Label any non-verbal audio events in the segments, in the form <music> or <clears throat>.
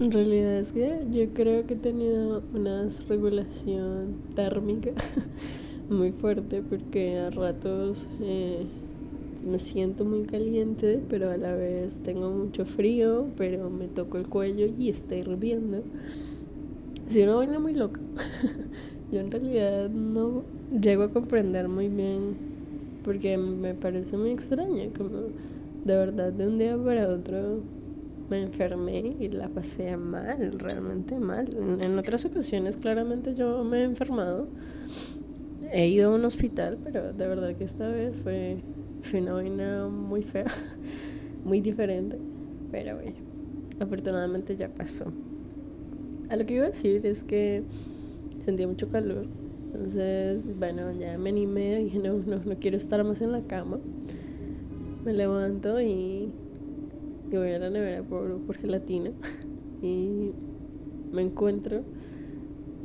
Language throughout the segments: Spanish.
En realidad es que yo creo que he tenido una regulación térmica <laughs> muy fuerte porque a ratos eh, me siento muy caliente, pero a la vez tengo mucho frío, pero me toco el cuello y está hirviendo. Es una vaina muy loca. <laughs> Yo en realidad no llego a comprender muy bien porque me parece muy extraño, como de verdad de un día para otro me enfermé y la pasé mal, realmente mal. En, otras ocasiones claramente yo me he enfermado, he ido a un hospital, pero de verdad que esta vez fue, fue una vaina muy fea, <laughs> muy diferente, pero bueno, afortunadamente ya pasó. A lo que iba a decir es que sentía mucho calor, entonces bueno, ya me animé, dije no, no, no quiero estar más en la cama. Me levanto y y voy a la nevera por, por gelatina <laughs> y me encuentro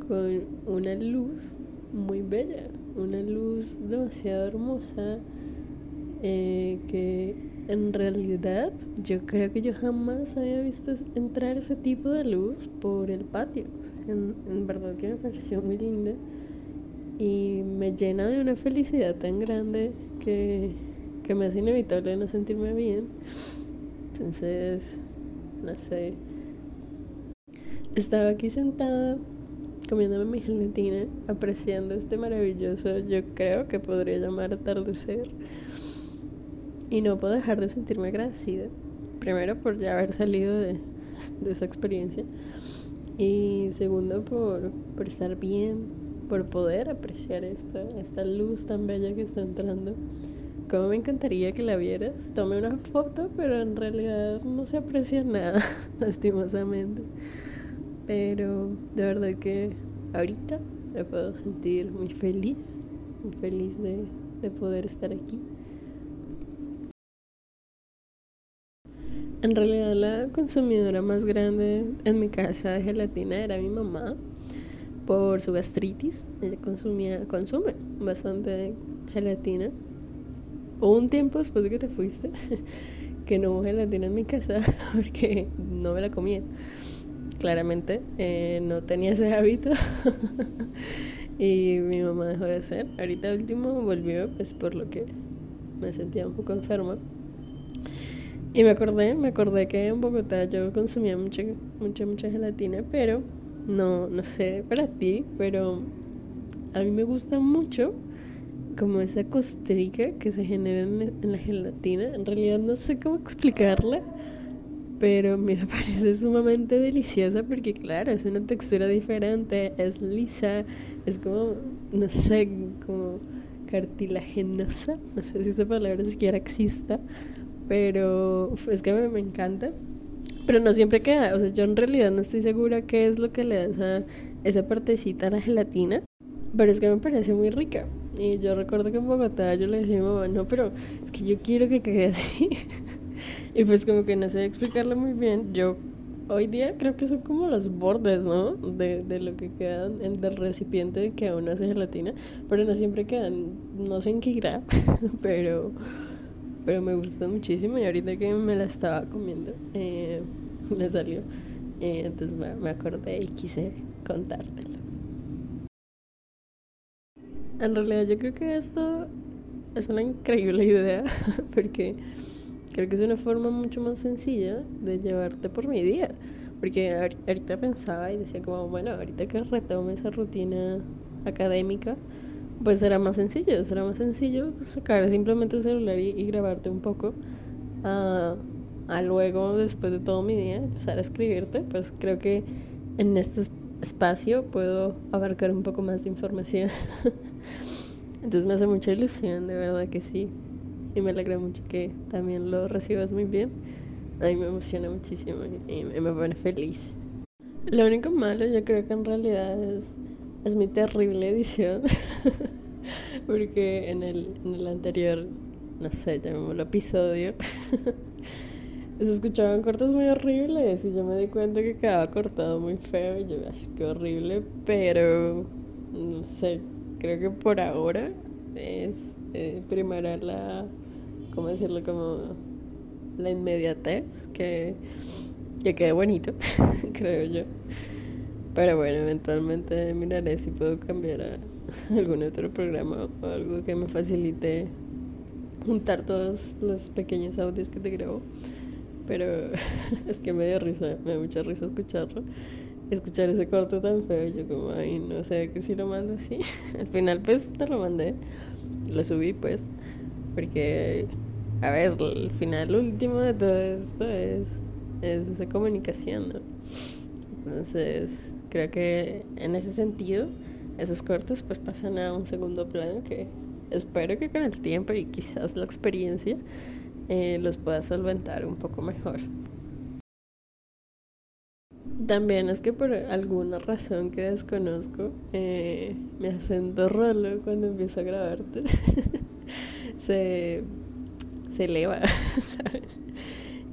con una luz muy bella, una luz demasiado hermosa eh, que en realidad yo creo que yo jamás había visto entrar ese tipo de luz por el patio. En, en verdad que me pareció muy linda y me llena de una felicidad tan grande que, que me hace inevitable no sentirme bien. Entonces, no sé. Estaba aquí sentada comiéndome mi gelatina, apreciando este maravilloso, yo creo que podría llamar atardecer. Y no puedo dejar de sentirme agradecida. Primero por ya haber salido de, de esa experiencia. Y segundo por, por estar bien, por poder apreciar esta, esta luz tan bella que está entrando como me encantaría que la vieras. Tome una foto, pero en realidad no se aprecia nada, <laughs> lastimosamente. Pero de verdad que ahorita me puedo sentir muy feliz, muy feliz de, de poder estar aquí. En realidad la consumidora más grande en mi casa de gelatina era mi mamá por su gastritis. Ella consumía, consume bastante gelatina Hubo un tiempo después de que te fuiste <laughs> que no hubo gelatina en mi casa <laughs> porque no me la comía. Claramente eh, no tenía ese hábito <laughs> y mi mamá dejó de hacer. Ahorita último volvió pues por lo que me sentía un poco enferma. Y me acordé, me acordé que en Bogotá yo consumía mucha, mucha, mucha gelatina, pero no, no sé para ti, pero a mí me gusta mucho como esa costrica que se genera en, la gelatina. En realidad no sé cómo explicarla, pero me <laughs> parece sumamente deliciosa porque claro, es una textura diferente, es lisa, es como, no sé, como cartilagenosa, no sé si esa palabra siquiera exista, pero es que me, me encanta. Pero no siempre queda, o sea, yo en realidad no estoy segura qué es lo que le da esa, esa partecita a la gelatina, pero es que me parece muy rica. Y yo recuerdo que en Bogotá yo le decía a mi mamá, no, pero es que yo quiero que quede así. <laughs> y pues como que no sé explicarlo muy bien. Yo hoy día creo que son como los bordes, ¿no? De, de lo que quedan en, del recipiente que aún hace gelatina. Pero no siempre quedan, no sé en qué irá, <laughs> pero, pero me gusta muchísimo. Y ahorita que me la estaba comiendo, eh, <laughs> me salió. Eh, entonces me, me acordé y quise contártelo. En realidad yo creo que esto es una increíble idea <laughs> porque creo que es una forma mucho más sencilla de llevarte por mi día. Porque ahorita pensaba y decía como, bueno, ahorita que retome esa rutina académica, pues será más sencillo, será más sencillo sacar simplemente el celular y, grabarte un poco. a luego, después de todo mi día, empezar a escribirte, pues creo que en este espacio puedo abarcar un poco más de información. <laughs> Entonces me hace mucha ilusión, de verdad que sí. Y me alegra mucho que también lo recibas muy bien. A mí me emociona muchísimo y, me pone feliz. Lo único malo yo creo que en realidad es, es mi terrible edición. <laughs> Porque en el, en el anterior, no sé, llamémoslo episodio, <laughs> se escuchaban cortes muy horribles y yo me di cuenta que quedaba cortado muy feo y yo, ay, qué horrible, pero no sé, creo que por ahora es eh, primera la, ¿cómo decirlo? Como la inmediatez, que ya quedé bonito, <laughs> creo yo. Pero bueno, eventualmente miraré si puedo cambiar a <laughs> algún otro programa o algo que me facilite juntar todos los pequeños audios que te grabo. Pero <laughs> es que me dio risa, me da mucha risa escucharlo. Escuchar ese corte tan feo, yo como, ay, no sé que si lo mando así. <laughs> Al final pues te lo mandé, lo subí pues, porque, a ver, el final último de todo esto es, es esa comunicación, ¿no? Entonces, creo que en ese sentido, esos cortes pues pasan a un segundo plano que espero que con el tiempo y quizás la experiencia eh, los pueda solventar un poco mejor. También es que por alguna razón que desconozco, eh, me acento rolo cuando empiezo a grabarte. <laughs> se, se eleva, <laughs> ¿sabes?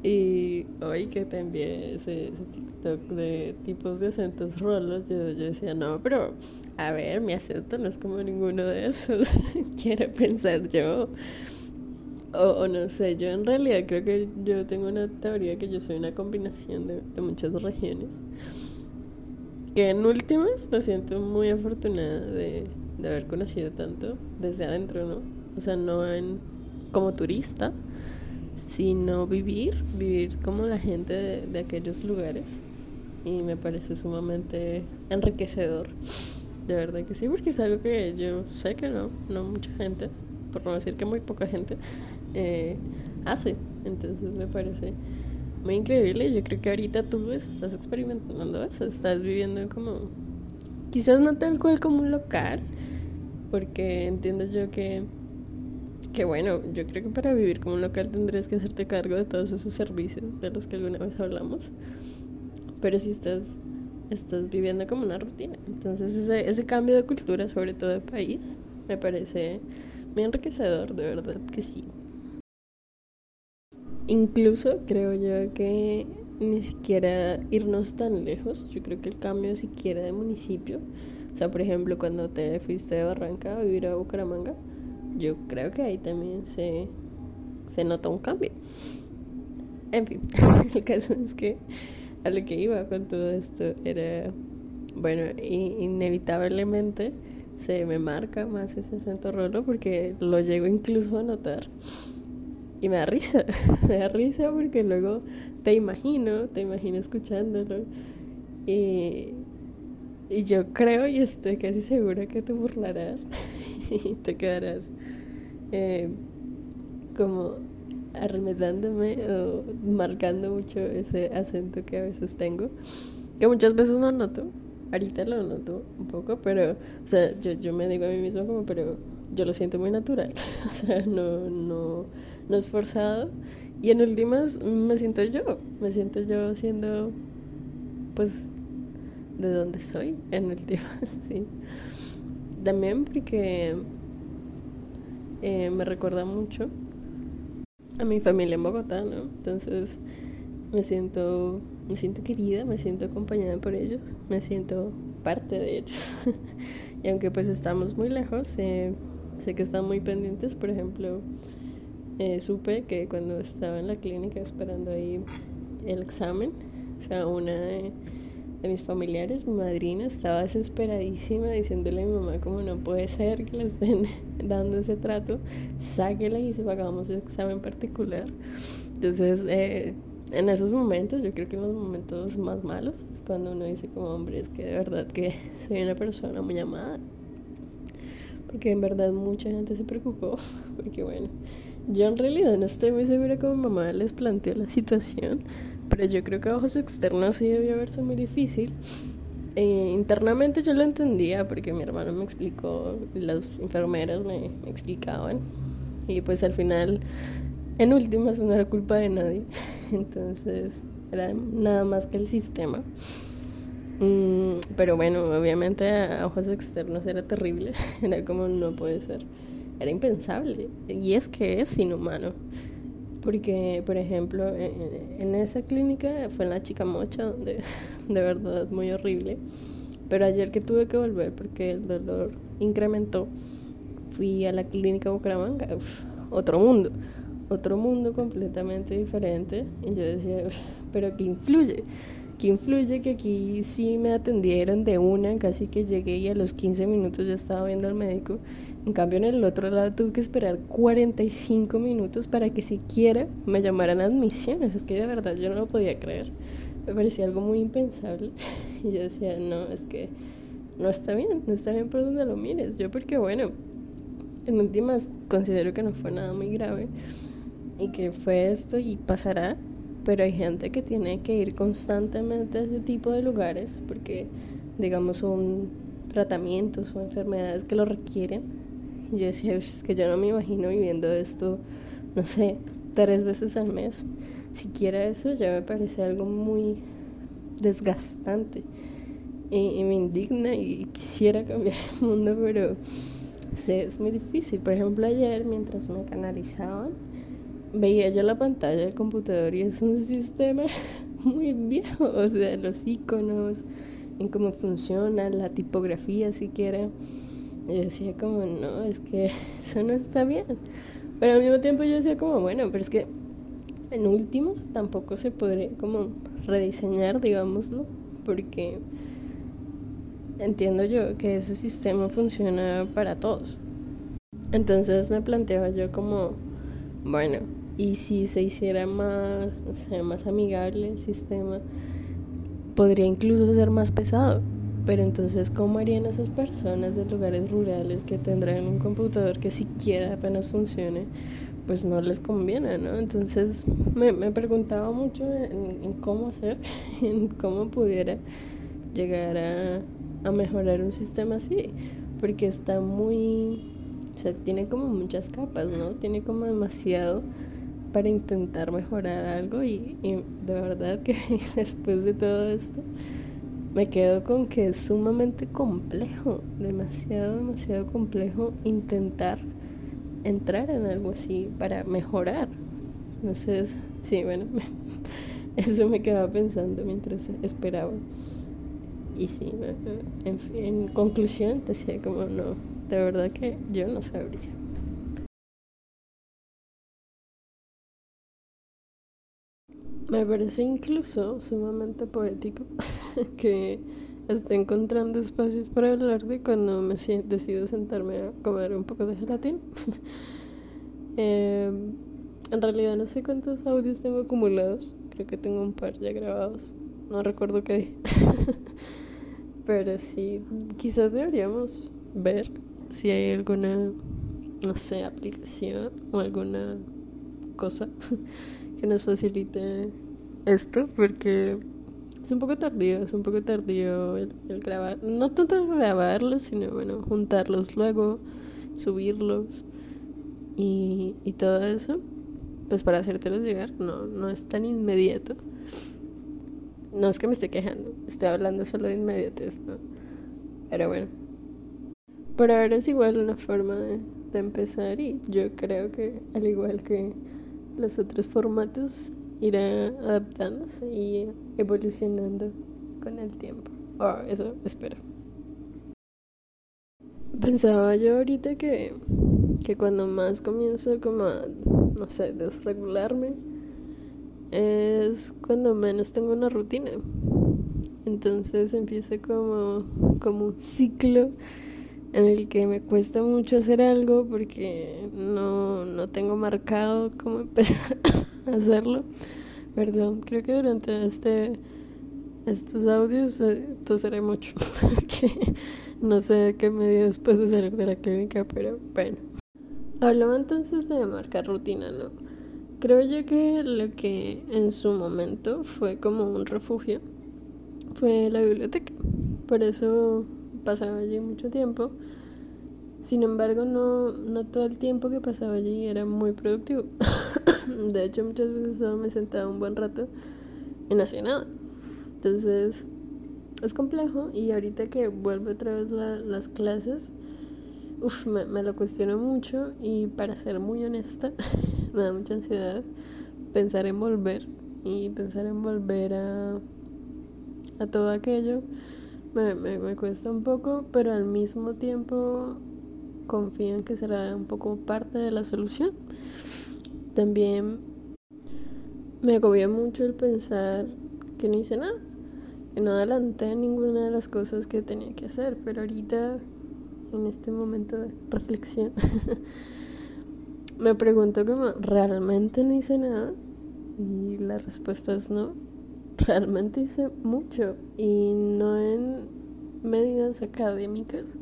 Y hoy que envié ese, TikTok de tipos de acentos rolos, yo, yo decía, no, pero a ver, mi acento no es como ninguno de esos. <laughs> Quiero pensar yo. O, no sé, yo en realidad creo que yo tengo una teoría que yo soy una combinación de, de muchas regiones. Que en últimas me siento muy afortunada de, de haber conocido tanto desde adentro, ¿no? O sea, no en, como turista, sino vivir, vivir como la gente de, aquellos lugares. Y me parece sumamente enriquecedor. De verdad que sí, porque es algo que yo sé que no, no mucha gente, por no decir que muy poca gente, eh, hace. Entonces me parece muy increíble. Yo creo que ahorita tú estás experimentando eso, estás viviendo como, quizás no tal cual como un local, porque entiendo yo que que bueno, yo creo que para vivir como un local tendrías que hacerte cargo de todos esos servicios de los que alguna vez hablamos. Pero si estás, estás viviendo como una rutina. Entonces ese, ese cambio de cultura, sobre todo de país, me parece enriquecedor, de verdad que sí. Incluso creo yo que ni siquiera irnos tan lejos, yo creo que el cambio siquiera de municipio, o sea, por ejemplo, cuando te fuiste de Barranca a vivir a Bucaramanga, yo creo que ahí también se, se nota un cambio. En fin, <laughs> el caso es que a lo que iba con todo esto era, bueno, inevitablemente se me marca más ese acento rolo porque lo llego incluso a notar. Y me da risa, <laughs> me da risa porque luego te imagino, te imagino escuchándolo. Y, y yo creo y estoy casi segura que te burlarás <laughs> y te quedarás eh, como arremedándome o marcando mucho ese acento que a veces tengo, que muchas veces no noto. Ahorita lo noto un poco, pero, o sea, yo, yo me digo a mí misma como, pero yo lo siento muy natural, <laughs> o sea, no, no, no es forzado. Y en últimas me siento yo, me siento yo siendo, pues, de donde soy, en últimas, <laughs> sí. También porque eh, me recuerda mucho a mi familia en Bogotá, ¿no? Entonces me siento, me siento querida, me siento acompañada por ellos, me siento parte de ellos. <laughs> y aunque pues estamos muy lejos, eh, sé que están muy pendientes, por ejemplo, eh, supe que cuando estaba en la clínica esperando ahí el examen, o sea, una de mis familiares, mi madrina, estaba desesperadísima diciéndole a mi mamá como no puede ser que le estén <laughs> dando ese trato, sáquela y si pagamos ese examen particular. Entonces, eh, en esos momentos, yo creo que en los momentos más malos, es cuando uno dice como hombre, es que de verdad que <laughs> soy una persona muy amada. Porque en verdad mucha gente se preocupó, <laughs> porque bueno, yo en realidad no estoy muy segura cómo mamá les planteó la situación, pero yo creo que a ojos externos sí debió haberse muy difícil. Eh, internamente yo lo entendía porque mi hermano me explicó, las enfermeras me, explicaban y pues al final, en últimas, no era culpa de nadie. <laughs> Entonces era nada más que el sistema. Mm, pero bueno, obviamente a ojos externos era terrible, <laughs> era como no puede ser, era impensable y es que es inhumano. Porque, por ejemplo, en, esa clínica fue en la chica mocha, donde <laughs> de verdad muy horrible. Pero ayer que tuve que volver porque el dolor incrementó, fui a la clínica Bucaramanga. otro mundo, otro mundo completamente diferente. Y yo decía, pero que influye que influye que aquí sí me atendieron de una, casi que llegué y a los 15 minutos ya estaba viendo al médico. En cambio, en el otro lado tuve que esperar 45 minutos para que siquiera me llamaran a admisiones. Es que de verdad yo no lo podía creer. Me parecía algo muy impensable. <laughs> Y yo decía, no, es que no está bien, no está bien por donde lo mires. Yo porque, bueno, en últimas considero que no fue nada muy grave y que fue esto y pasará pero hay gente que tiene que ir constantemente a ese tipo de lugares porque, digamos, son tratamientos o enfermedades que lo requieren. Y yo decía, es que yo no me imagino viviendo esto, no sé, tres veces al mes. Siquiera eso ya me parece algo muy desgastante y, me indigna y quisiera cambiar el mundo, pero sé, es muy difícil. Por ejemplo, ayer mientras me canalizaban, veía yo la pantalla del computador y es un sistema <laughs> muy viejo, o sea, los iconos, en cómo funciona, la tipografía siquiera. Yo decía como, no, es que <laughs> eso no está bien. Pero al mismo tiempo yo decía como, bueno, pero es que en últimos tampoco se podría como rediseñar, digámoslo, porque entiendo yo que ese sistema funciona para todos. Entonces me planteaba yo como, bueno, y si se hiciera más, o sea, más amigable el sistema, podría incluso ser más pesado. Pero entonces, ¿cómo harían esas personas de lugares rurales que tendrán un computador que siquiera apenas funcione? Pues no les conviene, ¿no? Entonces me, me preguntaba mucho en, cómo hacer, <laughs> en cómo pudiera llegar a, a mejorar un sistema así, porque está muy, o sea, tiene como muchas capas, ¿no? Tiene como demasiado para intentar mejorar algo y, de verdad que <laughs> después de todo esto me quedo con que es sumamente complejo, demasiado, demasiado complejo intentar entrar en algo así para mejorar. Entonces, sí, bueno, <laughs> eso me quedaba pensando mientras esperaba. Y sí, en, en conclusión decía como no, de verdad que yo no sabría. Me parece incluso sumamente poético <laughs> que esté encontrando espacios para hablar de cuando me decido sentarme a comer un poco de gelatina. <laughs> Em, en realidad no sé cuántos audios tengo acumulados, creo que tengo un par ya grabados, no recuerdo qué. <laughs> Pero sí, quizás deberíamos ver si hay alguna, no sé, aplicación o alguna cosa que nos facilite esto porque es un poco tardío, es un poco tardío el, grabar, no tanto grabarlos, sino bueno, juntarlos luego, subirlos y, y todo eso, pues para hacértelos llegar, no, no es tan inmediato. No es que me esté quejando, estoy hablando solo de inmediatez, ¿no? Pero bueno. Por ahora es igual una forma de, de empezar y yo creo que al igual que los otros formatos irá adaptándose y evolucionando con el tiempo. Oh, eso espero. Pensaba yo ahorita que, que cuando más comienzo como a, no sé, desregularme, es cuando menos tengo una rutina. Entonces empieza como, como un ciclo en el que me cuesta mucho hacer algo porque no, no tengo marcado cómo empezar <laughs> <laughs> hacerlo. Perdón, creo que durante este estos audios eh, tosaré mucho <laughs> porque no sé qué me dio después de salir de la clínica, pero bueno. Hablaba entonces de marcar rutina, ¿no? Creo yo que lo que en su momento fue como un refugio fue la biblioteca. Por eso pasaba allí mucho tiempo. Sin embargo, no, no todo el tiempo que pasaba allí era muy productivo. <coughs> de hecho, muchas veces solo me sentaba un buen rato y no hacía nada. Entonces, es complejo y ahorita que vuelvo otra vez las clases, uf, me, me, lo cuestiono mucho y para ser muy honesta, <laughs> me da mucha ansiedad pensar en volver y pensar en volver a, a todo aquello me, me, cuesta un poco, pero al mismo tiempo confío en que será un poco parte de la solución. También me agobia mucho el pensar que no hice nada, que no adelanté ninguna de las cosas que tenía que hacer, pero ahorita, en este momento de reflexión, <laughs> me pregunto cómo realmente no hice nada y la respuesta es no, realmente hice mucho y no en medidas académicas,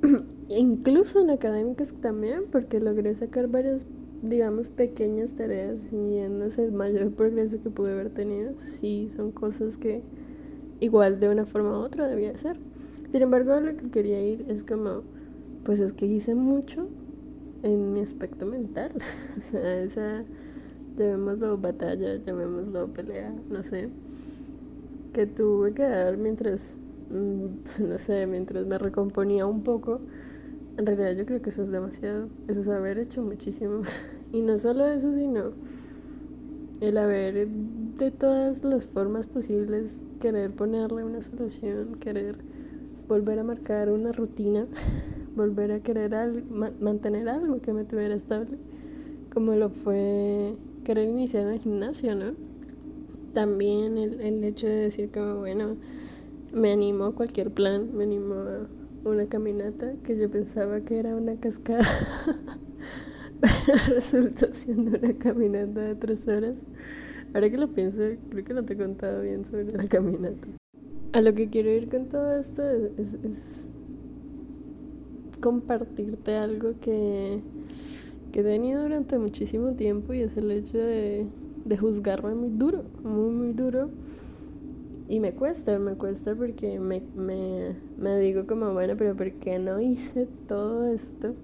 <clears throat> incluso en académicas también, porque logré sacar varias, digamos, pequeñas tareas y no es el mayor progreso que pude haber tenido. Sí, son cosas que igual de una forma u otra debía hacer. Sin embargo, lo que quería ir es como, pues es que hice mucho en mi aspecto mental. <laughs> o sea, esa, llamémoslo batalla, llamémoslo pelea, no sé, que tuve que dar mientras, mm, <laughs> no sé, mientras me recomponía un poco. En realidad yo creo que eso es demasiado, eso es haber hecho muchísimo. <laughs> y no solo eso, sino el haber de todas las formas posibles querer ponerle una solución, querer volver a marcar una rutina, <laughs> volver a querer mantener algo que me tuviera estable, como lo fue querer iniciar en el gimnasio, ¿no? También el, el hecho de decir como, bueno, me animó a cualquier plan, me animó a una caminata que yo pensaba que era una cascada, <laughs> pero <laughs> resultó siendo una caminata de tres horas. Ahora que lo pienso, creo que no te he contado bien sobre la caminata. A lo que quiero ir con todo esto es, compartirte algo que, que he tenido durante muchísimo tiempo y es el hecho de juzgarme muy duro, muy, muy duro. Y me cuesta, me cuesta porque me, me, me digo como, bueno, pero ¿por qué no hice todo esto?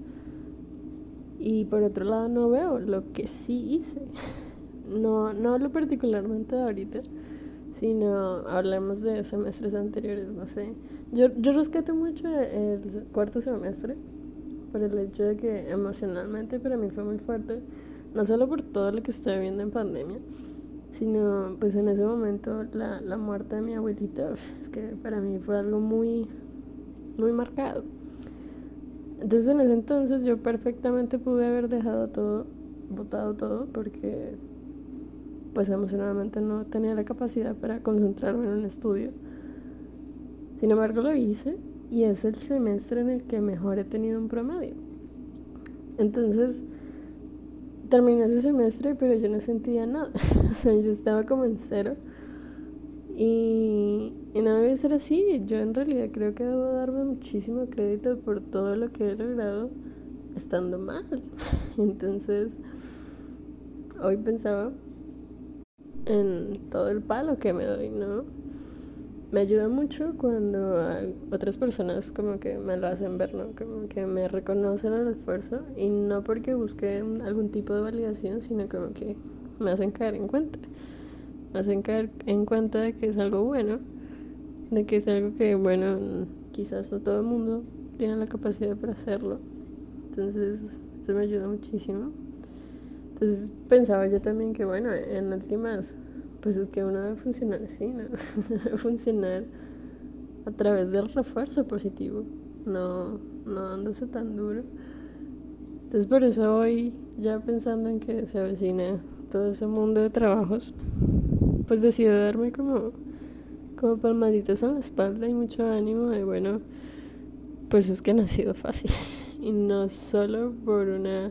Y por otro lado no veo lo que sí hice. <laughs> No, no hablo particularmente de ahorita, sino hablemos de semestres anteriores, no sé. Yo, yo rescato mucho el cuarto semestre por el hecho de que emocionalmente para mí fue muy fuerte, no solo por todo lo que estoy viendo en pandemia, sino pues en ese momento la, la muerte de mi abuelita, es que para mí fue algo muy, muy marcado. Entonces en ese entonces yo perfectamente pude haber dejado todo, botado todo, porque pues emocionalmente no tenía la capacidad para concentrarme en un estudio. Sin embargo, lo hice y es el semestre en el que mejor he tenido un promedio. Entonces, terminé ese semestre, pero yo no sentía nada. <laughs> o sea, yo estaba como en cero. Y, y no debe ser así. Yo en realidad creo que debo darme muchísimo crédito por todo lo que he logrado estando mal. <laughs> Entonces, hoy pensaba en todo el palo que me doy, ¿no? Me ayuda mucho cuando otras personas como que me lo hacen ver, ¿no? Como que me reconocen el esfuerzo y no porque busque algún tipo de validación, sino como que me hacen caer en cuenta. Me hacen caer en cuenta de que es algo bueno, de que es algo que, bueno, quizás no todo el mundo tiene la capacidad para hacerlo. Entonces, eso me ayuda muchísimo. Entonces pensaba yo también que, bueno, en últimas, pues es que uno debe funcionar así, ¿no? <laughs> debe funcionar a través del refuerzo positivo, no, no dándose tan duro. Entonces por eso hoy, ya pensando en que se avecina todo ese mundo de trabajos, pues decido darme como, como palmaditas en la espalda y mucho ánimo de, bueno, pues es que no ha sido fácil. <laughs> y no solo por una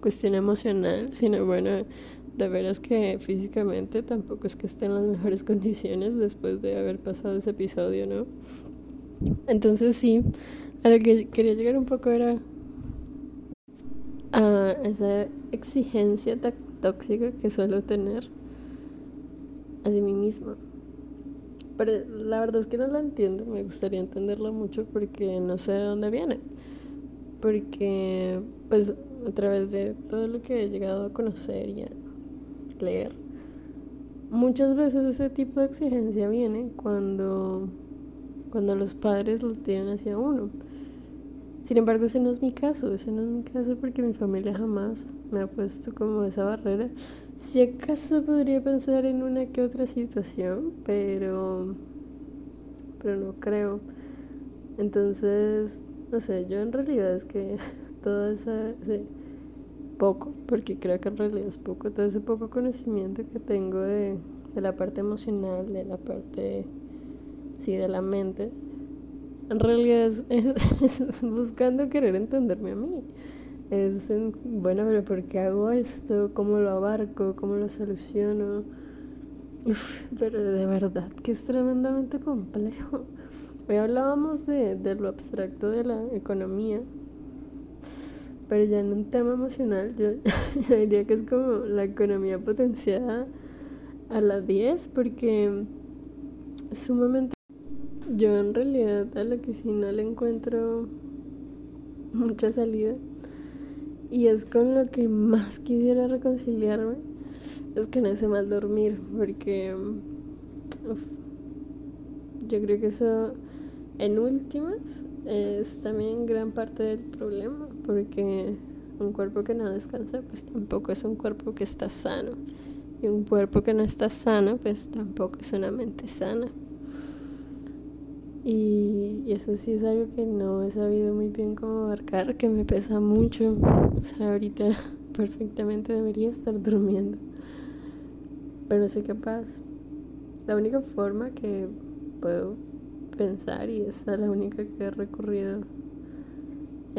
cuestión emocional, sino bueno, de veras que físicamente tampoco es que esté en las mejores <laughs> condiciones después de haber pasado ese episodio, ¿no? Entonces sí, a lo que quería llegar un poco era a esa exigencia tóxica que suelo tener hacia mí misma. Pero la verdad es que no la entiendo, me gustaría entenderla mucho porque no sé de dónde viene. Porque, pues, a través de todo lo que he llegado a conocer y a leer, muchas veces ese tipo de exigencia viene cuando, cuando los padres lo tienen hacia uno. Sin embargo, ese no es mi caso, ese no es mi caso porque mi familia jamás me ha puesto como esa barrera. Si acaso podría pensar en una que otra situación, pero, pero no creo. Entonces, no sé, yo en realidad es que <laughs> todo ese, poco, porque creo que en realidad es poco, todo ese poco conocimiento que tengo de, de la parte emocional, de la parte, sí, de la mente, en realidad es, <laughs> buscando querer entenderme a mí. Es, bueno, pero ¿por qué hago esto? ¿Cómo lo abarco? ¿Cómo lo soluciono? pero de verdad que es tremendamente complejo. <laughs> Hoy hablábamos de, de lo abstracto de la economía, pero ya en un tema emocional, <laughs> yo, diría que es como la economía potenciada a la 10, porque sumamente yo en realidad a la que sí no le encuentro mucha salida y es con lo que más quisiera reconciliarme es que no hace mal dormir porque yo creo que eso en últimas es también gran parte del problema porque un cuerpo que no descansa pues tampoco es un cuerpo que está sano y un cuerpo que no está sano pues tampoco es una mente sana y, eso sí es algo que no he sabido muy bien cómo abarcar, que me pesa mucho. O sea, ahorita <laughs> perfectamente debería estar durmiendo. Pero no soy capaz. La única forma que puedo pensar, y esa es la única que he recurrido,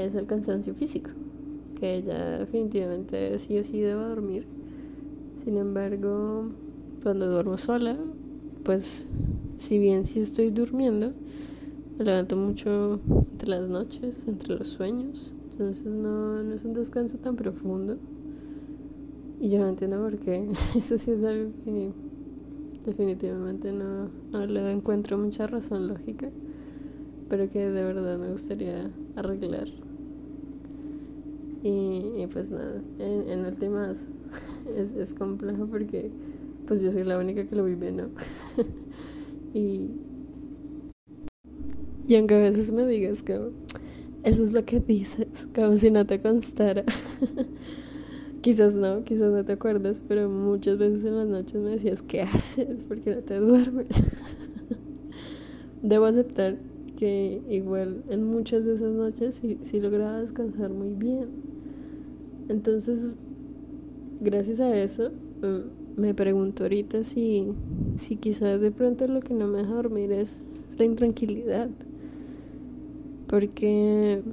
es el cansancio físico. Que ya definitivamente sí o sí debo dormir. Sin embargo, cuando duermo sola, pues si bien sí estoy durmiendo, me levanto mucho entre las noches, entre los sueños, entonces no, no es un descanso tan profundo. Y yo no entiendo por qué, <laughs> eso sí es algo que definitivamente no, no le encuentro mucha razón lógica, pero que de verdad me gustaría arreglar. Y, pues nada, en, últimas <laughs> es, es complejo porque pues yo soy la única que lo vive, ¿no? <laughs> y, y aunque a veces me digas que eso es lo que dices, como si no te constara. <laughs> quizás no, quizás no te acuerdas, pero muchas veces en las noches me decías, ¿qué haces? ¿Por qué no te duermes? Debo aceptar que igual en muchas de esas noches sí, sí lograba descansar muy bien. Entonces, gracias a eso, mm, me pregunto ahorita si, si quizás de pronto lo que no me deja dormir es la intranquilidad. Porque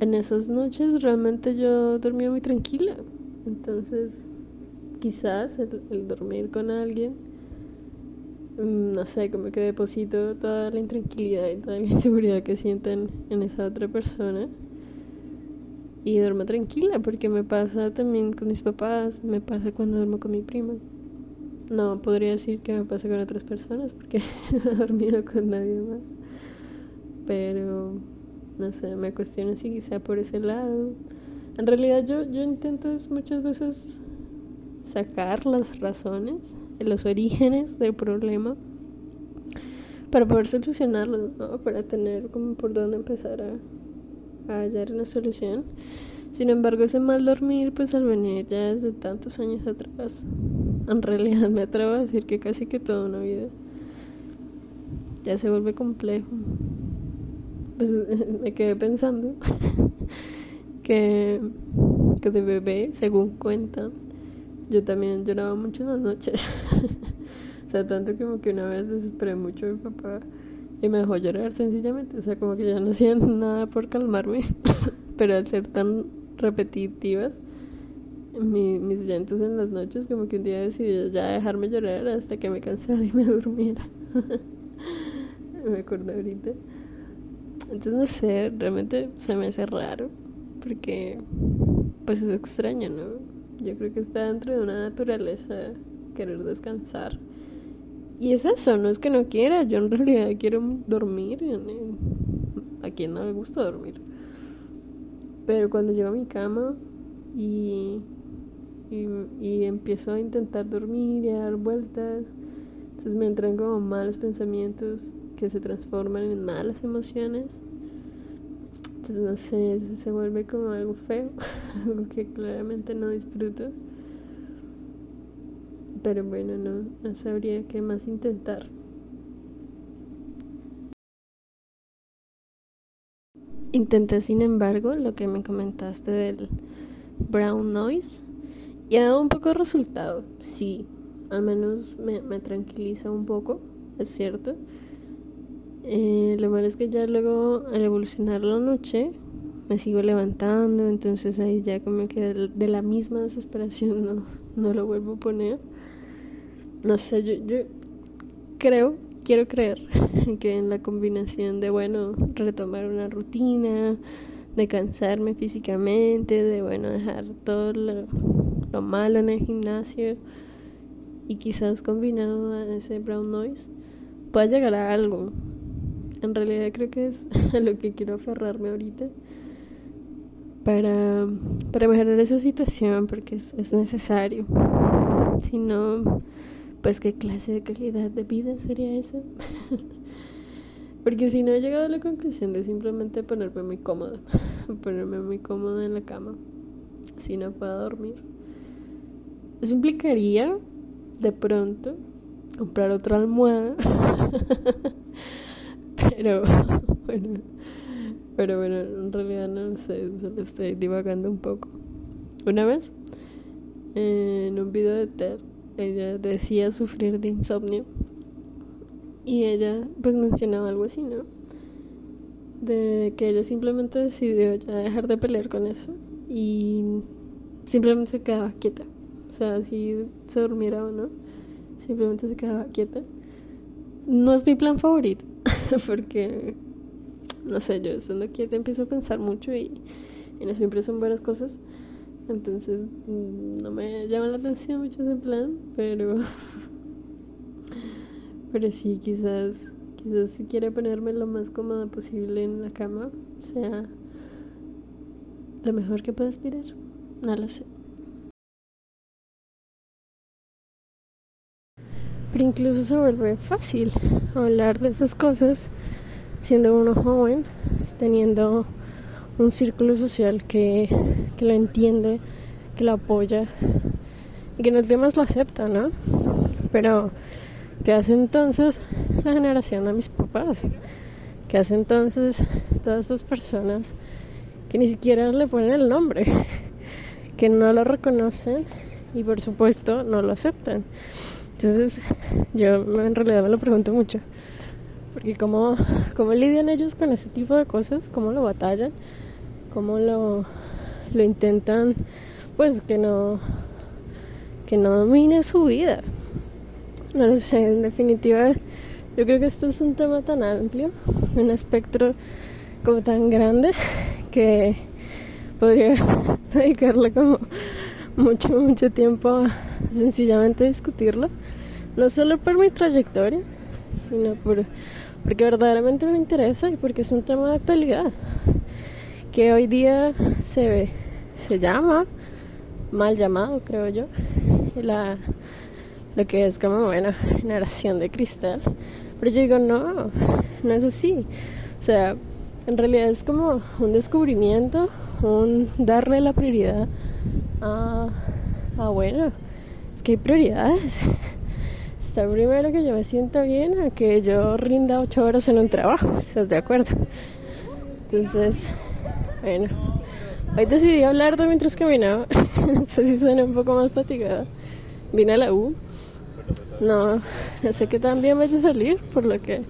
en esas noches realmente yo dormía muy tranquila. Entonces, quizás el, dormir con alguien, mm, no sé, como que deposito toda la intranquilidad y toda la <laughs> inseguridad que sienten en esa otra persona y duermo tranquila porque me pasa también con mis papás, me pasa cuando duermo con mi prima. No podría decir que me pasa con otras personas porque <laughs> no he dormido con nadie más. Pero no sé, me cuestiono si quizá por ese lado. En realidad yo, yo intento muchas veces sacar las razones, los orígenes del problema para poder solucionarlos, ¿no? Para tener como por dónde empezar a, a hallar una solución. Sin embargo, ese mal dormir, pues al venir ya desde tantos años atrás, en realidad me atrevo a decir que casi que toda una vida, ya se vuelve complejo. Pues <laughs> me quedé pensando <laughs> que, que de bebé, según cuentan, yo también lloraba mucho en las noches. <laughs> o sea, tanto como que una vez desesperé mucho a mi papá y me dejó llorar sencillamente. O sea, como que ya no hacía nada por calmarme. <laughs> Pero al ser tan repetitivas mis llantos en las noches, como que un día decidí ya dejarme llorar hasta que me cansara y me durmiera. <laughs> me acuerdo ahorita. Entonces no sé, realmente se me hace raro. Porque pues es extraño, ¿no? Yo creo que está dentro de una naturaleza querer descansar. Y es eso, no es que no quiera, yo en realidad quiero dormir. A quien no le gusta dormir. Pero cuando llego a mi cama y, y, empiezo a intentar dormir y a dar vueltas, entonces me entran como malos pensamientos que se transforman en malas emociones. Entonces no sé, se vuelve como algo feo, <laughs> algo que claramente no disfruto. Pero bueno, no, no sabría qué más intentar. Intenté, sin embargo, lo que me comentaste del, brown noise y ha dado un poco de resultado, sí, al menos me, me tranquiliza un poco, es cierto. Eh, lo malo es que ya luego al evolucionar la noche me sigo levantando, entonces ahí ya como que de la misma desesperación <laughs> no, no lo vuelvo a poner. No sé, yo, yo creo, quiero creer <laughs> que en la combinación de, bueno, retomar una rutina, de cansarme físicamente, de, bueno, dejar todo lo, lo malo en el gimnasio y quizás combinado a ese brown noise, pueda llegar a algo. En realidad creo que es <laughs> a lo que quiero aferrarme ahorita para, para mejorar esa situación porque es, es necesario. Si no, pues qué clase de calidad de vida sería eso. <laughs> porque si no he llegado a la conclusión de simplemente ponerme muy cómoda, <laughs> ponerme muy cómoda en la cama, si no puedo dormir. Eso implicaría, de pronto, comprar otra almohada. <laughs> pero, bueno pero bueno, en realidad no lo sé, solo estoy divagando un poco. Una vez, en un video de TED, ella decía sufrir de insomnio. Y ella pues mencionaba algo así, ¿no? De que ella simplemente decidió ya dejar de pelear con eso y simplemente se quedaba quieta. O sea, si se durmiera o no, simplemente se quedaba quieta. No es mi plan favorito, <laughs> porque no sé, yo estando quieta empiezo a pensar mucho y, y no siempre son buenas cosas. Entonces mm, no me llama la atención mucho ese plan, pero <laughs> pero sí quizás quizás si quiere ponerme lo más cómoda posible en la cama sea lo mejor que pueda aspirar. No lo sé. Pero incluso se vuelve fácil hablar de esas cosas siendo uno joven, teniendo un círculo social que, que lo entiende, que lo apoya y que en los demás lo acepta, ¿no? Pero ¿qué hace entonces la generación de mis papás? ¿Qué hace entonces todas estas personas que ni siquiera le ponen el nombre, <laughs> que no lo reconocen y por supuesto no lo aceptan? Entonces yo en realidad me lo pregunto mucho. Porque cómo, cómo lidian ellos con ese tipo de cosas, cómo lo batallan, cómo lo, lo intentan, pues que no, que no domine su vida. No lo sé, en definitiva, yo creo que esto es un tema tan amplio, un espectro como tan grande, que podría <laughs> dedicarle como mucho, mucho tiempo a sencillamente discutirlo. No solo por mi trayectoria, sino por porque verdaderamente me interesa y porque es un tema de actualidad que hoy día se se llama mal llamado, creo yo, la, lo que es como, bueno, generación de cristal. Pero yo digo, no, no es así. O sea, en realidad es como un descubrimiento, un darle la prioridad a, a bueno, es que hay prioridades primero que yo me sienta bien a que yo rinda ocho horas en un trabajo, ¿estás de acuerdo? Entonces, bueno, hoy decidí hablar de mientras caminaba, <laughs> no sé si suena un poco más fatigada. Vine a la U, no, no sé qué tan bien vaya a salir, por lo que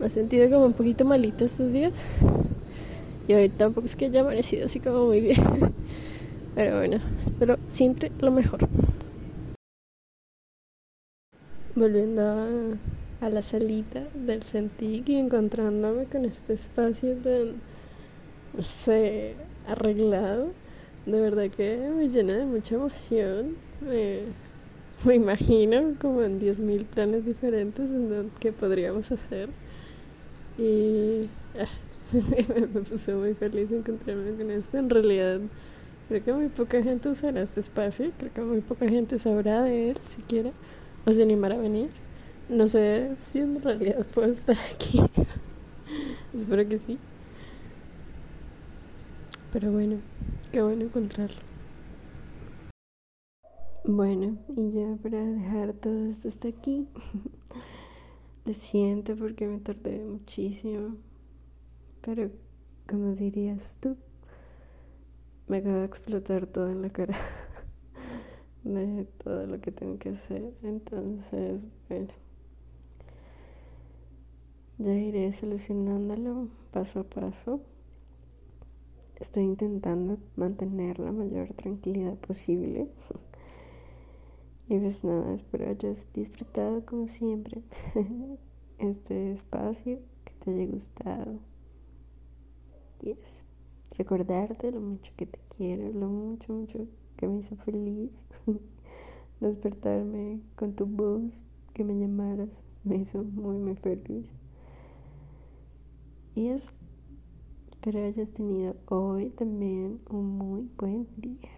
me he sentido como un poquito malita estos días. Y hoy tampoco es que haya amanecido así como muy bien. <laughs> Pero bueno, espero siempre lo mejor volviendo a, la salita del Centig y encontrándome con este espacio tan, no sé, arreglado. De verdad que me llena de mucha emoción. Me, me imagino como en 10.000 planes diferentes en que podríamos hacer. Y ah, <laughs> me puso muy feliz encontrarme con esto. En realidad, creo que muy poca gente usará este espacio. Creo que muy poca gente sabrá de él siquiera o se animar a venir. No sé si en realidad puedo estar aquí. <laughs> Espero que sí. Pero bueno, qué bueno encontrarlo. Bueno, y ya para dejar todo esto hasta aquí. <laughs> Lo siento porque me tardé muchísimo. Pero, como dirías tú, me acaba de explotar todo en la cara <laughs> de todo lo que tengo que hacer. Entonces, bueno, ya iré solucionándolo paso a paso. Estoy intentando mantener la mayor tranquilidad posible. <laughs> y pues nada, espero hayas disfrutado como siempre <laughs> este espacio, que te haya gustado. Y eso recordarte lo mucho que te quiero, lo mucho, mucho que me hizo feliz. <laughs> Despertarme con tu voz, que me llamaras, me hizo muy, muy feliz. Y eso, espero hayas tenido hoy también un muy buen día.